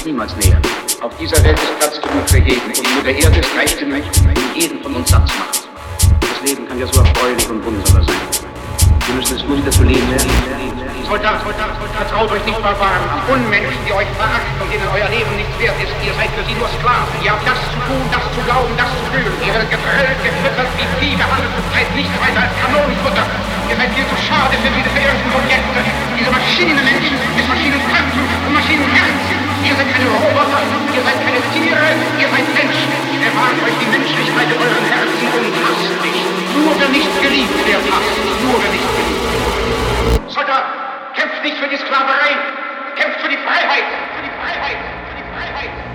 uns niemals näher. Auf dieser Welt ist Platz genug für jeden und Mutter Erde ist reich genug, um jeden von uns satt zu machen. Das Leben kann ja so erfreulich und wunderbar sein. Wir müssen es nur wieder zu leben lernen. Soldat, Soldat, Soldat, traut euch nicht an. Unmenschen, die euch verachten und denen euer Leben nichts wert ist. Ihr seid für sie nur Sklaven. Ihr habt das zu tun, das zu glauben, das zu fühlen. Ihr werdet gebrüllt, gefüttert, wie Vieh behandelt und seid nicht weiter als Kanonenfutter. Ihr seid viel zu schade für diese verirrten Objekte. Diese Maschinenmenschen mit Maschinenköpfen und Maschinenherzen. Ihr seid keine Roboter, ihr seid keine Tiere, ihr seid Menschen. Bewahrt euch die Menschlichkeit in euren Herzen und hasst nicht. Nur wer nicht geliebt wird, hasst. Nur wer nicht geliebt. Soldat, Kämpft nicht für die Sklaverei, kämpft für die Freiheit, für die Freiheit, für die Freiheit.